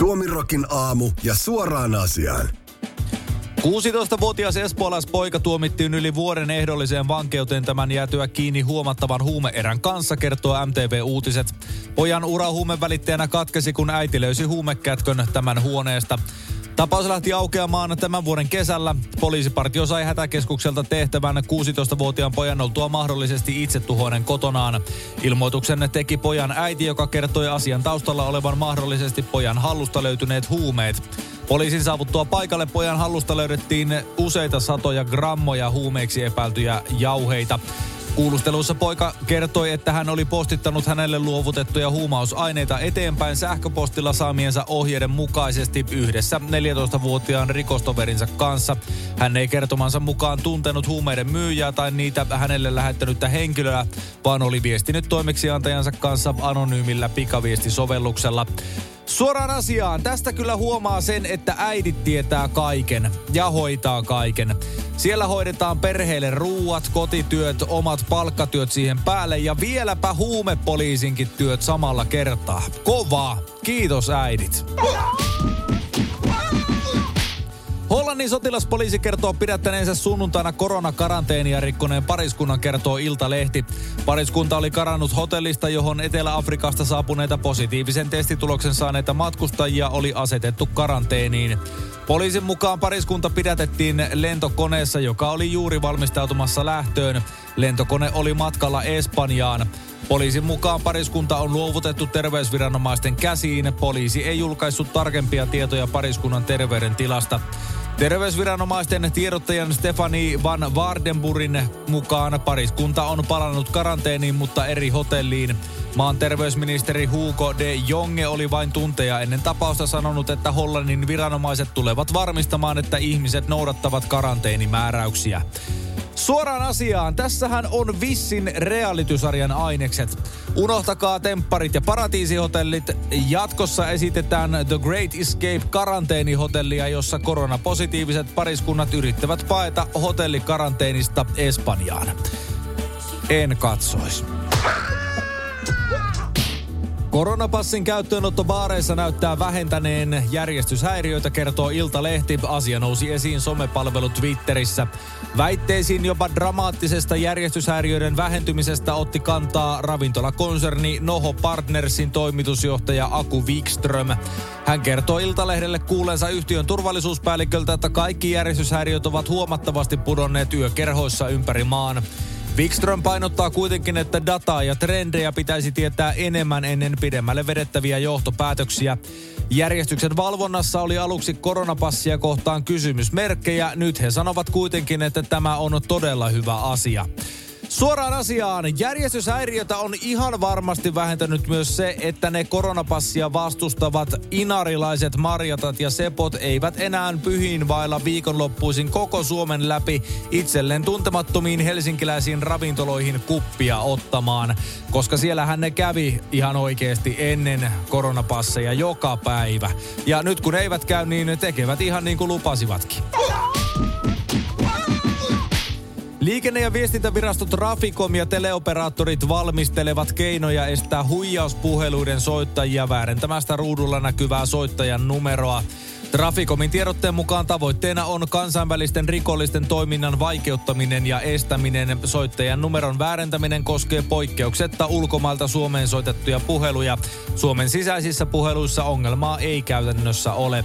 Suomirokin aamu ja suoraan asiaan. 16-vuotias espoolaispoika tuomittiin yli vuoden ehdolliseen vankeuteen tämän jäätyä kiinni huomattavan huumeerän kanssa, kertoo MTV Uutiset. Pojan ura huumevälittäjänä katkesi, kun äiti löysi huumekätkön tämän huoneesta. Tapaus lähti aukeamaan tämän vuoden kesällä. Poliisipartio sai hätäkeskukselta tehtävän 16-vuotiaan pojan oltua mahdollisesti itsetuhoinen kotonaan. Ilmoituksen teki pojan äiti, joka kertoi asian taustalla olevan mahdollisesti pojan hallusta löytyneet huumeet. Poliisin saavuttua paikalle pojan hallusta löydettiin useita satoja grammoja huumeiksi epäiltyjä jauheita. Kuulustelussa poika kertoi, että hän oli postittanut hänelle luovutettuja huumausaineita eteenpäin sähköpostilla saamiensa ohjeiden mukaisesti yhdessä 14-vuotiaan rikostoverinsa kanssa. Hän ei kertomansa mukaan tuntenut huumeiden myyjää tai niitä hänelle lähettänyttä henkilöä, vaan oli viestinyt toimeksiantajansa kanssa anonyymillä pikaviestisovelluksella. Suoraan asiaan. Tästä kyllä huomaa sen, että äidit tietää kaiken ja hoitaa kaiken. Siellä hoidetaan perheille ruuat, kotityöt, omat palkkatyöt siihen päälle ja vieläpä huumepoliisinkin työt samalla kertaa. Kovaa. Kiitos äidit. Hollannin sotilaspoliisi kertoo pidättäneensä sunnuntaina koronakaranteenia rikkoneen pariskunnan kertoo Iltalehti. Pariskunta oli karannut hotellista, johon Etelä-Afrikasta saapuneita positiivisen testituloksen saaneita matkustajia oli asetettu karanteeniin. Poliisin mukaan pariskunta pidätettiin lentokoneessa, joka oli juuri valmistautumassa lähtöön. Lentokone oli matkalla Espanjaan. Poliisin mukaan pariskunta on luovutettu terveysviranomaisten käsiin. Poliisi ei julkaissut tarkempia tietoja pariskunnan terveydentilasta. Terveysviranomaisten tiedottajan Stefani Van Vardenburin mukaan pariskunta on palannut karanteeniin, mutta eri hotelliin. Maan terveysministeri Hugo de Jonge oli vain tunteja ennen tapausta sanonut, että Hollannin viranomaiset tulevat varmistamaan, että ihmiset noudattavat karanteenimääräyksiä. Suoraan asiaan, tässähän on Vissin realitysarjan ainekset. Unohtakaa tempparit ja paratiisihotellit. Jatkossa esitetään The Great Escape karanteenihotellia, jossa koronapositiiviset pariskunnat yrittävät paeta hotellikaranteenista Espanjaan. En katsois. Koronapassin käyttöönotto baareissa näyttää vähentäneen järjestyshäiriöitä, kertoo Iltalehti. Asia nousi esiin somepalvelu Twitterissä. Väitteisiin jopa dramaattisesta järjestyshäiriöiden vähentymisestä otti kantaa ravintolakonserni Noho Partnersin toimitusjohtaja Aku Wikström. Hän kertoo Iltalehdelle kuulensa yhtiön turvallisuuspäälliköltä, että kaikki järjestyshäiriöt ovat huomattavasti pudonneet yökerhoissa ympäri maan. Wikström painottaa kuitenkin, että dataa ja trendejä pitäisi tietää enemmän ennen pidemmälle vedettäviä johtopäätöksiä. Järjestyksen valvonnassa oli aluksi koronapassia kohtaan kysymysmerkkejä. Nyt he sanovat kuitenkin, että tämä on todella hyvä asia. Suoraan asiaan. Järjestyshäiriötä on ihan varmasti vähentänyt myös se, että ne koronapassia vastustavat inarilaiset marjatat ja sepot eivät enää pyhiin vailla viikonloppuisin koko Suomen läpi itselleen tuntemattomiin helsinkiläisiin ravintoloihin kuppia ottamaan. Koska siellähän ne kävi ihan oikeasti ennen koronapasseja joka päivä. Ja nyt kun eivät käy, niin ne tekevät ihan niin kuin lupasivatkin. Liikenne- ja viestintävirasto Trafikom ja teleoperaattorit valmistelevat keinoja estää huijauspuheluiden soittajia väärentämästä ruudulla näkyvää soittajan numeroa. Trafikomin tiedotteen mukaan tavoitteena on kansainvälisten rikollisten toiminnan vaikeuttaminen ja estäminen. Soittajan numeron väärentäminen koskee poikkeuksetta ulkomailta Suomeen soitettuja puheluja. Suomen sisäisissä puheluissa ongelmaa ei käytännössä ole.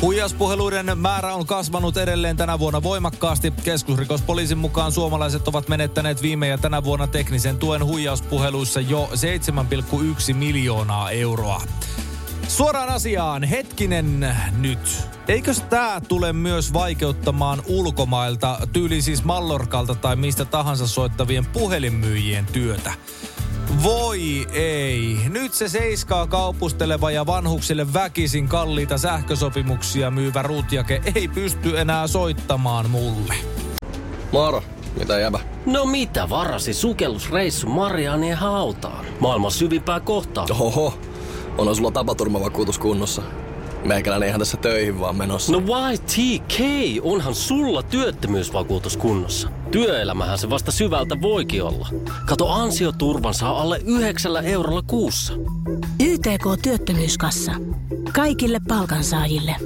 Huijauspuheluiden määrä on kasvanut edelleen tänä vuonna voimakkaasti. Keskusrikospoliisin mukaan suomalaiset ovat menettäneet viime ja tänä vuonna teknisen tuen huijauspuheluissa jo 7,1 miljoonaa euroa. Suoraan asiaan, hetkinen nyt. Eikös tää tule myös vaikeuttamaan ulkomailta, tyyli siis Mallorkalta tai mistä tahansa soittavien puhelinmyyjien työtä? Voi ei. Nyt se seiskaa kaupusteleva ja vanhuksille väkisin kalliita sähkösopimuksia myyvä Rutjake ei pysty enää soittamaan mulle. Moro, mitä jäbä? No mitä varasi sukellusreissu Marianien hautaan? Maailman syvimpää kohtaa. Oho, on sulla tapaturmavakuutus kunnossa. Meikäläinen ihan tässä töihin vaan menossa. No YTK, onhan sulla työttömyysvakuutus kunnossa. Työelämähän se vasta syvältä voikin olla. Kato ansioturvan saa alle 9 eurolla kuussa. YTK Työttömyyskassa. Kaikille palkansaajille.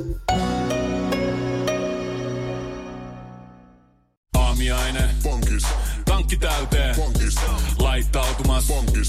Aamiaine. Bonkis. Tankki täyteen. Bonkis. Laittautumas. Bonkis.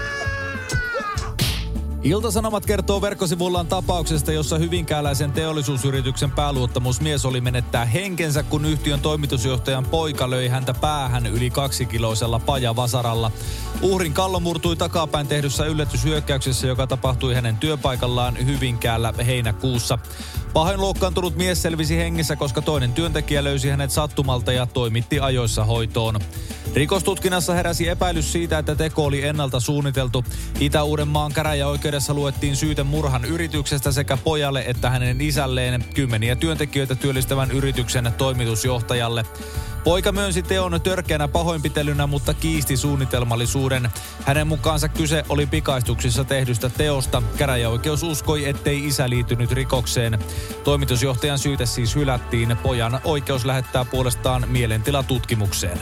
Iltasanomat kertoo verkkosivullaan tapauksesta, jossa hyvinkääläisen teollisuusyrityksen pääluottamusmies oli menettää henkensä, kun yhtiön toimitusjohtajan poika löi häntä päähän yli kaksikiloisella pajavasaralla. Uhrin kallo murtui takapäin tehdyssä yllätyshyökkäyksessä, joka tapahtui hänen työpaikallaan Hyvinkäällä heinäkuussa. Pahoin loukkaantunut mies selvisi hengissä, koska toinen työntekijä löysi hänet sattumalta ja toimitti ajoissa hoitoon. Rikostutkinnassa heräsi epäilys siitä, että teko oli ennalta suunniteltu. Itä-Uudenmaan käräjäoikeudessa luettiin syyte murhan yrityksestä sekä pojalle että hänen isälleen kymmeniä työntekijöitä työllistävän yrityksen toimitusjohtajalle. Poika myönsi teon törkeänä pahoinpitelynä, mutta kiisti suunnitelmallisuuden. Hänen mukaansa kyse oli pikaistuksissa tehdystä teosta. Käräjäoikeus uskoi, ettei isä liittynyt rikokseen. Toimitusjohtajan syyte siis hylättiin. Pojan oikeus lähettää puolestaan mielentilatutkimukseen.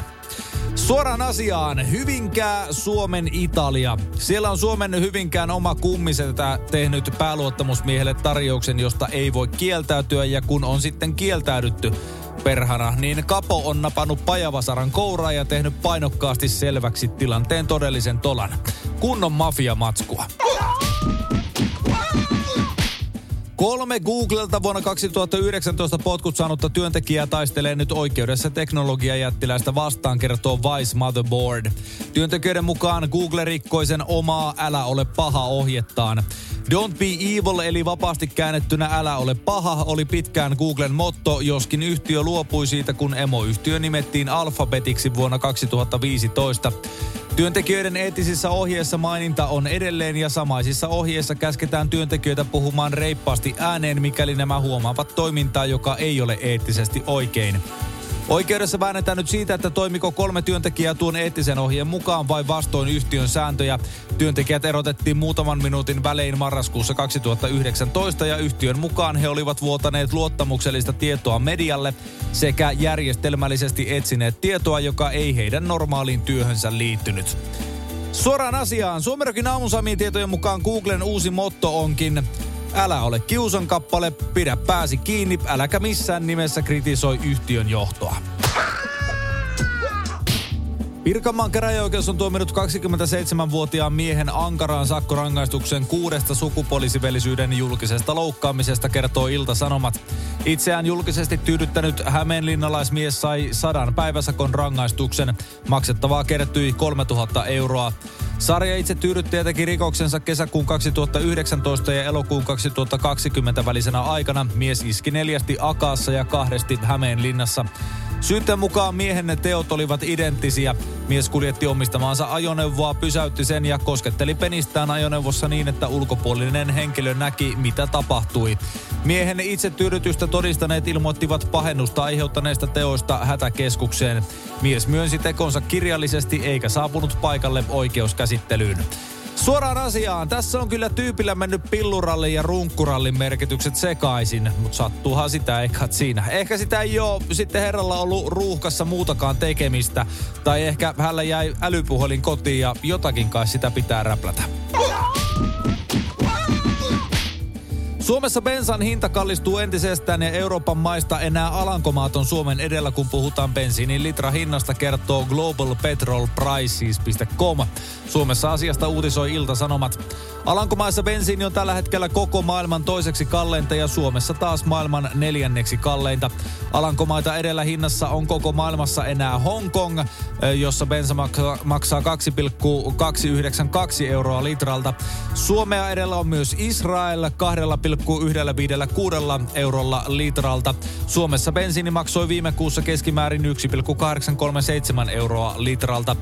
Suoraan asiaan. Hyvinkää, Suomen, Italia. Siellä on Suomen Hyvinkään oma kummisetä tehnyt pääluottamusmiehelle tarjouksen, josta ei voi kieltäytyä. Ja kun on sitten kieltäydytty, perhana, niin Kapo on napannut pajavasaran kouraa ja tehnyt painokkaasti selväksi tilanteen todellisen tolan. Kunnon mafiamatskua. Kolme Googlelta vuonna 2019 potkut saanutta työntekijää taistelee nyt oikeudessa teknologiajättiläistä vastaan, kertoo Vice Motherboard. Työntekijöiden mukaan Google rikkoi sen omaa älä ole paha ohjettaan. Don't be evil eli vapaasti käännettynä älä ole paha oli pitkään Googlen motto, joskin yhtiö luopui siitä, kun emoyhtiö nimettiin Alphabetiksi vuonna 2015. Työntekijöiden eettisissä ohjeissa maininta on edelleen ja samaisissa ohjeissa käsketään työntekijöitä puhumaan reippaasti ääneen, mikäli nämä huomaavat toimintaa, joka ei ole eettisesti oikein. Oikeudessa väännetään nyt siitä, että toimiko kolme työntekijää tuon eettisen ohjeen mukaan vai vastoin yhtiön sääntöjä. Työntekijät erotettiin muutaman minuutin välein marraskuussa 2019 ja yhtiön mukaan he olivat vuotaneet luottamuksellista tietoa medialle sekä järjestelmällisesti etsineet tietoa, joka ei heidän normaaliin työhönsä liittynyt. Suoraan asiaan. Suomerokin aamusamien tietojen mukaan Googlen uusi motto onkin Älä ole kiusan kappale, pidä pääsi kiinni, äläkä missään nimessä kritisoi yhtiön johtoa. Pirkanmaan käräjäoikeus on tuominut 27-vuotiaan miehen ankaraan sakkorangaistuksen kuudesta sukupuolisivellisyyden julkisesta loukkaamisesta, kertoo Ilta-Sanomat. Itseään julkisesti tyydyttänyt Hämeenlinnalaismies sai sadan päiväsakon rangaistuksen. Maksettavaa kertyi 3000 euroa. Sarja itse tyydyttäjä teki rikoksensa kesäkuun 2019 ja elokuun 2020 välisenä aikana. Mies iski neljästi Akaassa ja kahdesti Hämeenlinnassa. Syytteen mukaan miehen teot olivat identtisiä. Mies kuljetti omistamaansa ajoneuvoa, pysäytti sen ja kosketteli penistään ajoneuvossa niin, että ulkopuolinen henkilö näki, mitä tapahtui. Miehen itse tyydytystä todistaneet ilmoittivat pahennusta aiheuttaneista teoista hätäkeskukseen. Mies myönsi tekonsa kirjallisesti eikä saapunut paikalle oikeuskäsittelyyn. Suoraan asiaan. Tässä on kyllä tyypillä mennyt pillurallin ja runkkurallin merkitykset sekaisin, mutta sattuuhan sitä eikä siinä. Ehkä sitä ei ole sitten herralla ollut ruuhkassa muutakaan tekemistä, tai ehkä hänellä jäi älypuhelin kotiin ja jotakin kai sitä pitää räplätä. Suomessa bensan hinta kallistuu entisestään ja Euroopan maista enää Alankomaat on Suomen edellä, kun puhutaan bensiinin litra hinnasta, kertoo globalpetrolprices.com. Suomessa asiasta uutisoi Ilta-Sanomat. Alankomaissa bensiini on tällä hetkellä koko maailman toiseksi kalleinta ja Suomessa taas maailman neljänneksi kalleinta. Alankomaita edellä hinnassa on koko maailmassa enää Hongkong, jossa bensa maksaa 2,292 euroa litralta. Suomea edellä on myös Israel 2,156 eurolla litralta. Suomessa bensiini maksoi viime kuussa keskimäärin 1,837 euroa litralta.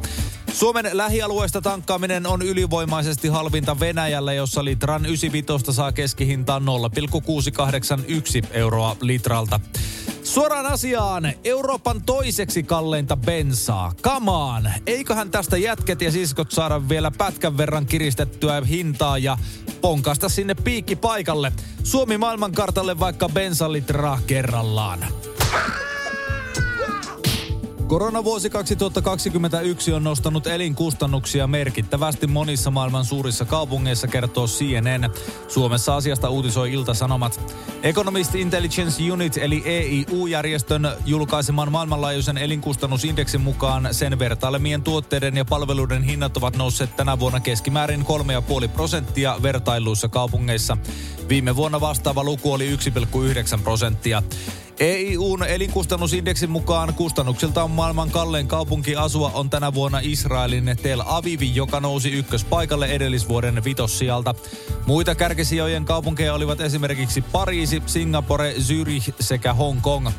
Suomen lähialueesta tankkaaminen on ylivoimaisesti halvinta Venäjällä, jossa litran 95 saa keskihintaan 0,681 euroa litralta. Suoraan asiaan, Euroopan toiseksi kalleinta bensaa. Kamaan, eiköhän tästä jätket ja siskot saada vielä pätkän verran kiristettyä hintaa ja ponkasta sinne piikki paikalle. Suomi maailmankartalle vaikka bensalitraa kerrallaan. Koronavuosi 2021 on nostanut elinkustannuksia merkittävästi monissa maailman suurissa kaupungeissa, kertoo CNN. Suomessa asiasta uutisoi Ilta-Sanomat. Economist Intelligence Unit eli EIU-järjestön julkaiseman maailmanlaajuisen elinkustannusindeksin mukaan sen vertailemien tuotteiden ja palveluiden hinnat ovat nousseet tänä vuonna keskimäärin 3,5 prosenttia vertailuissa kaupungeissa. Viime vuonna vastaava luku oli 1,9 prosenttia. EIUn elinkustannusindeksin mukaan kustannuksiltaan maailman kallein kaupunki asua on tänä vuonna Israelin Tel Aviv, joka nousi ykköspaikalle edellisvuoden vitossijalta. Muita kärkisijojen kaupunkeja olivat esimerkiksi Pariisi, Singapore, Zürich sekä Hong Kong.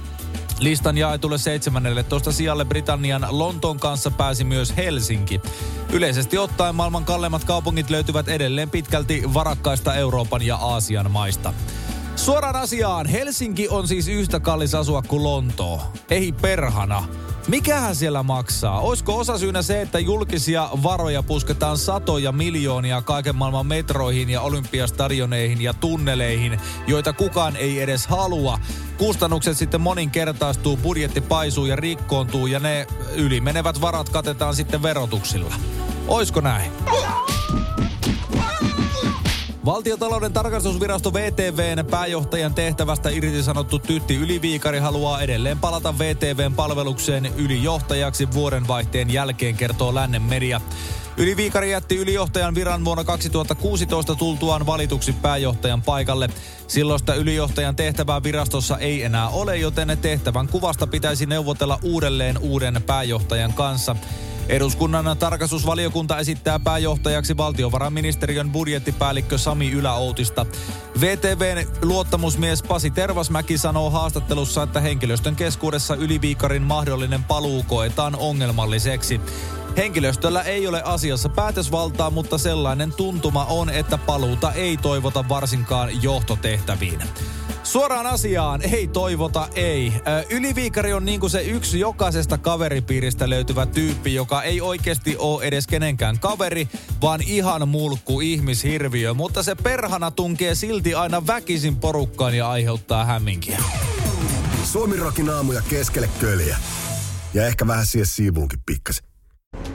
Listan jaetulle 17 sijalle Britannian Lontoon kanssa pääsi myös Helsinki. Yleisesti ottaen maailman kalleimmat kaupungit löytyvät edelleen pitkälti varakkaista Euroopan ja Aasian maista. Suoraan asiaan, Helsinki on siis yhtä kallis asua kuin Lontoo. Ei perhana. Mikähän siellä maksaa? Olisiko osa syynä se, että julkisia varoja pusketaan satoja miljoonia kaiken maailman metroihin ja olympiastadioneihin ja tunneleihin, joita kukaan ei edes halua? Kustannukset sitten moninkertaistuu, budjetti paisuu ja rikkoontuu ja ne ylimenevät varat katetaan sitten verotuksilla. Oisko näin? Valtiotalouden tarkastusvirasto VTVn pääjohtajan tehtävästä irtisanottu Tytti Yliviikari haluaa edelleen palata VTVn palvelukseen ylijohtajaksi vuodenvaihteen jälkeen, kertoo Lännen media. Yliviikari jätti ylijohtajan viran vuonna 2016 tultuaan valituksi pääjohtajan paikalle. Silloista ylijohtajan tehtävää virastossa ei enää ole, joten tehtävän kuvasta pitäisi neuvotella uudelleen uuden pääjohtajan kanssa. Eduskunnan tarkastusvaliokunta esittää pääjohtajaksi valtiovarainministeriön budjettipäällikkö Sami Yläoutista. VTVn luottamusmies Pasi Tervasmäki sanoo haastattelussa, että henkilöstön keskuudessa yliviikarin mahdollinen paluu koetaan ongelmalliseksi. Henkilöstöllä ei ole asiassa päätösvaltaa, mutta sellainen tuntuma on, että paluuta ei toivota varsinkaan johtotehtäviin. Suoraan asiaan, ei toivota, ei. Yliviikari on niinku se yksi jokaisesta kaveripiiristä löytyvä tyyppi, joka ei oikeasti ole edes kenenkään kaveri, vaan ihan mulkku ihmishirviö. Mutta se perhana tunkee silti aina väkisin porukkaan ja aiheuttaa hämminkiä. Suomirokin aamuja keskelle köljä. Ja ehkä vähän siihen siivuunkin pikkasen.